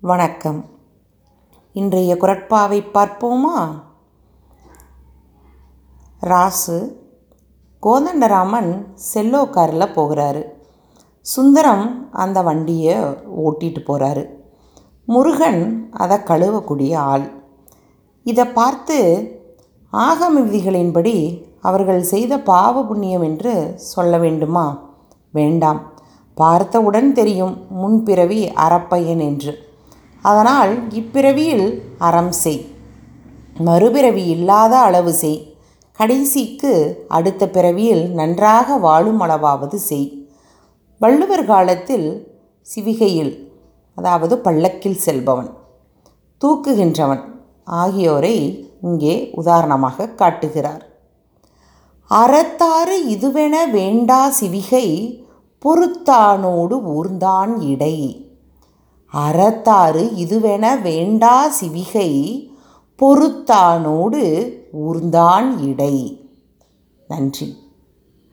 வணக்கம். இன்றைய குரட்பாவை பார்ப்போமா? ராசு கோதண்டராமன் செல்லோ காரில் போகிறாரு. சுந்தரம் அந்த வண்டியை ஓட்டிட்டு போகிறாரு முருகன் அதை கழுவக்கூடிய ஆள். இதை பார்த்து ஆகம விதிகளின்படி அவர்கள் செய்த பாவ புண்ணியம் என்று சொல்ல வேண்டுமா? வேண்டாம். பார்த்தவுடன் தெரியும் முன்பிறவி அறப்பையன் என்று. அதனால் இப்பிறவியில் அறம் செய். மறுபிறவி இல்லாத அளவு செய். கடைசிக்கு அடுத்த பிறவியில் நன்றாக வாழும் அளவாவது செய். வள்ளுவர் காலத்தில் சிவிகையில் அதாவது பல்லக்கில் செல்பவன் தூக்குகின்றவன் ஆகியோரை இங்கே உதாரணமாக காட்டுகிறார். அறத்தாறு இதுவென வேண்டா சிவிகை பொறுத்தானோடு ஊர்ந்தான் இடை. அறத்தாறு இதுவென வேண்டா சிவிகை பொறுத்தானோடு ஊர்ந்தான் இடை. நன்றி.